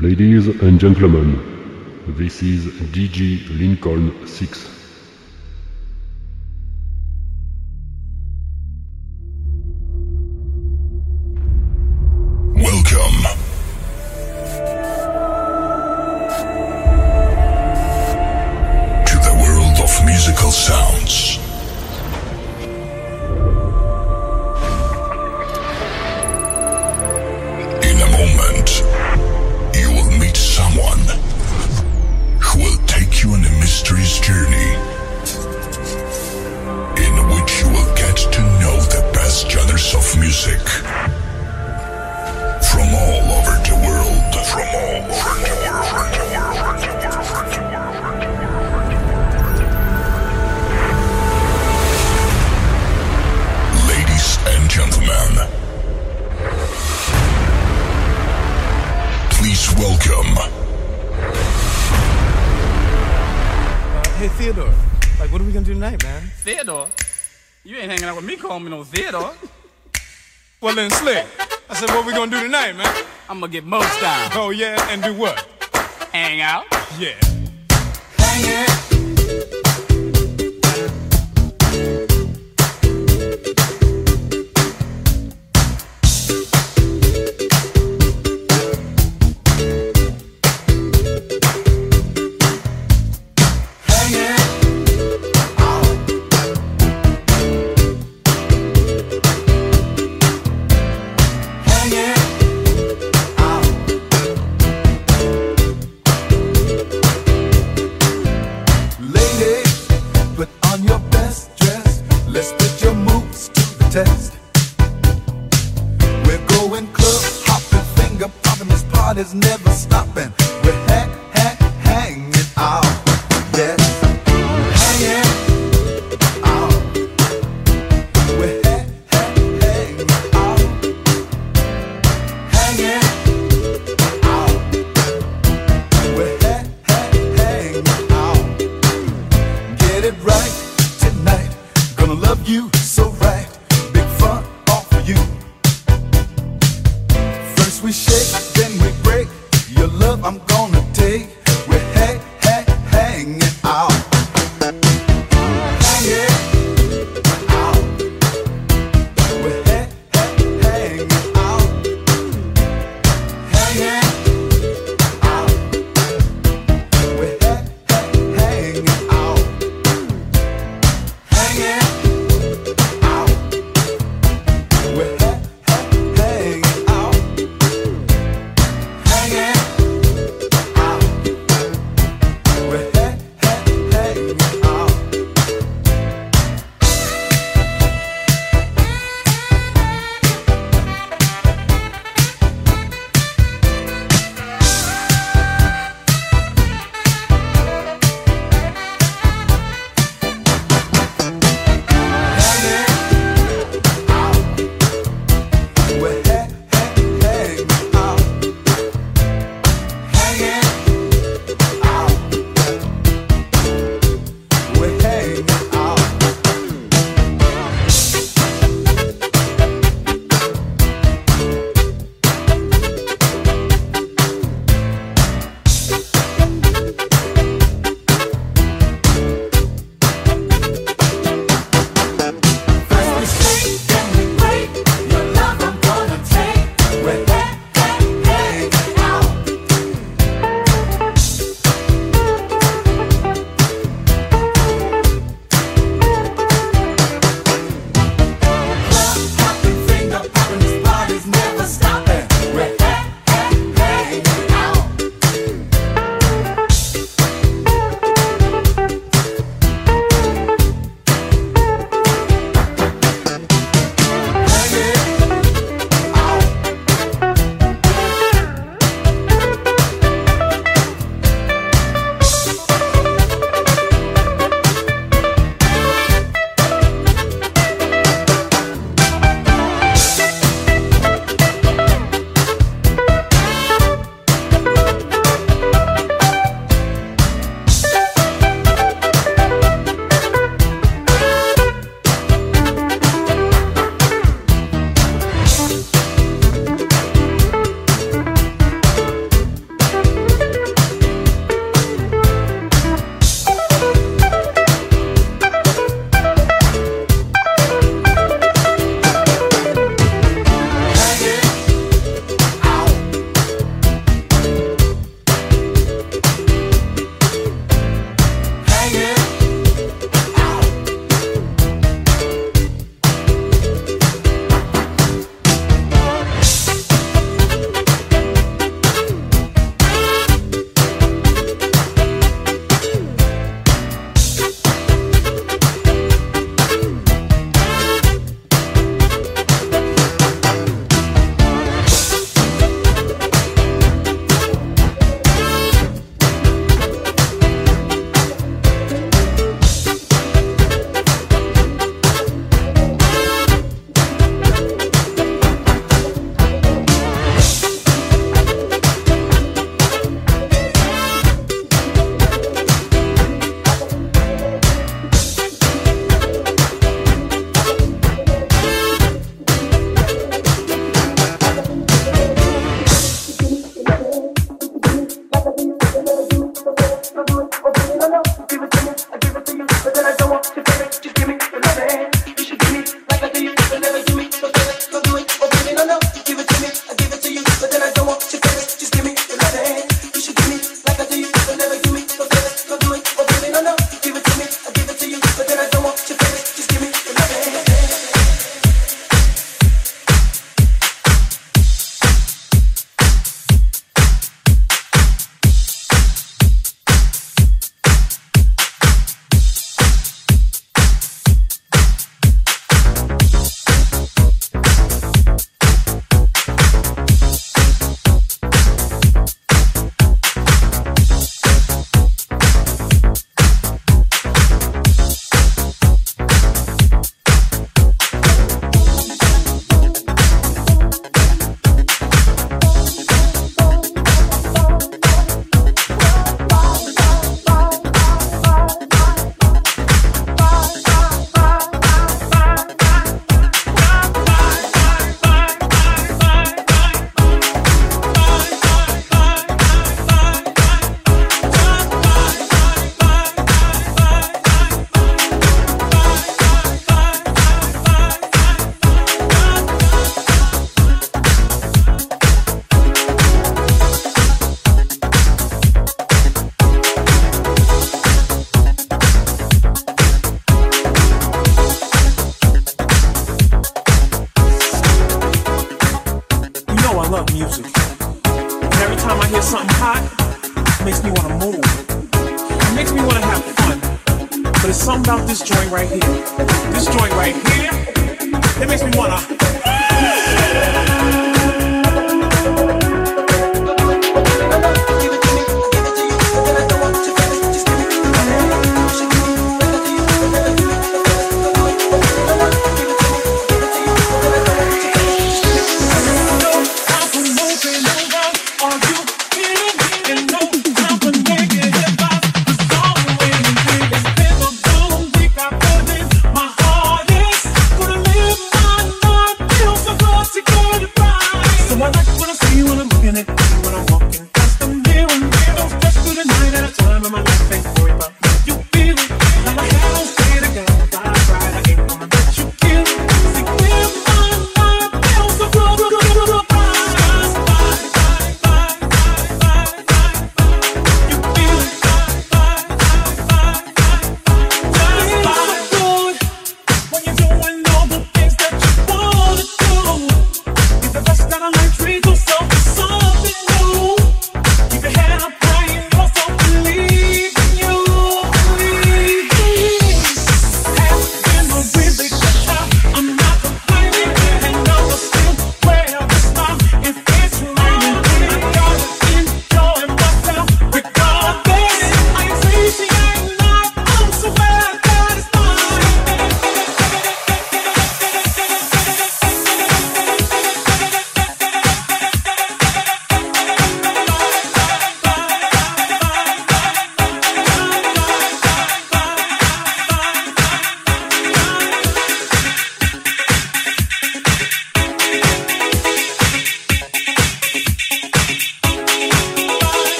Ladies and gentlemen, this is DG Lincoln 6. get more.